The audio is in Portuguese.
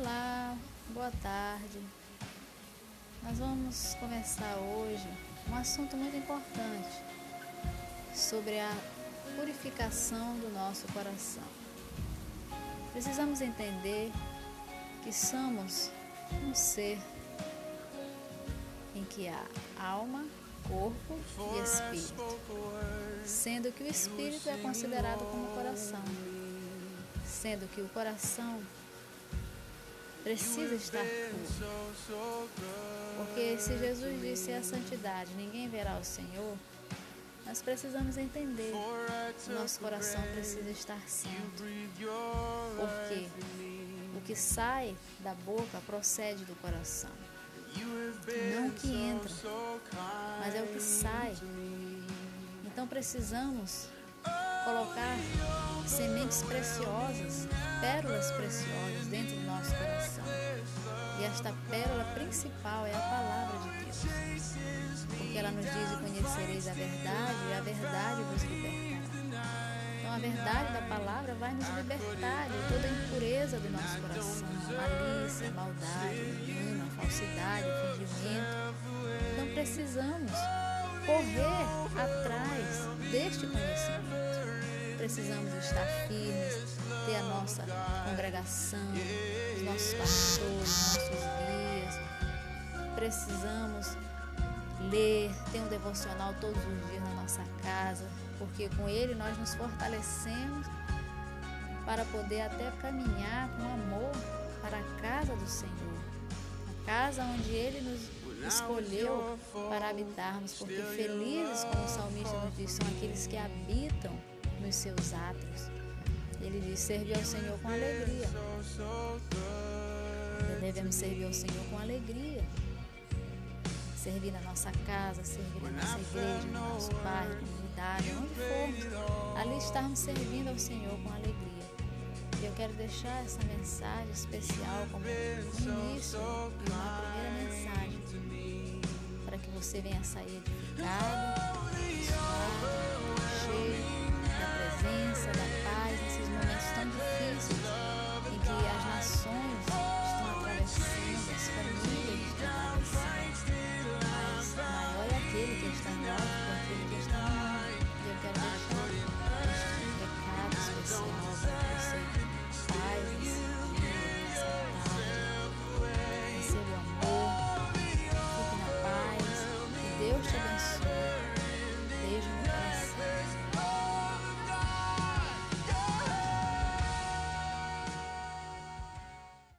Olá, boa tarde. Nós vamos começar hoje um assunto muito importante sobre a purificação do nosso coração. Precisamos entender que somos um ser em que há alma, corpo e espírito, sendo que o espírito é considerado como coração, sendo que o coração precisa estar puro. Porque se Jesus disse a santidade, ninguém verá o Senhor, nós precisamos entender que nosso coração precisa estar santo. Porque o que sai da boca procede do coração. Não o que entra, mas é o que sai. Então precisamos colocar sementes preciosas, pérolas preciosas esta pérola principal é a palavra de Deus. Porque ela nos diz: Conhecereis a verdade, e a verdade vos libertará. Então, a verdade da palavra vai nos libertar de toda a impureza do nosso coração, malícia, maldade, engano, falsidade, fingimento. Então, precisamos correr atrás deste conhecimento. Precisamos estar firmes, a nossa congregação, os nossos pastores, nossos guias. Precisamos ler, ter um devocional todos os dias na nossa casa, porque com ele nós nos fortalecemos para poder até caminhar com amor para a casa do Senhor, a casa onde ele nos escolheu para habitarmos, porque felizes, como o salmista nos diz, são aqueles que habitam nos seus átrios. Ele diz: servir ao Senhor com alegria. Devemos servir ao Senhor com alegria servir na nossa casa, servir na nossa igreja, no nosso bairro, comunidade, onde for, ali estarmos servindo ao Senhor com alegria. E eu quero deixar essa mensagem especial como início e uma primeira mensagem para que você venha sair edificado, cheio da presença, da Yeah.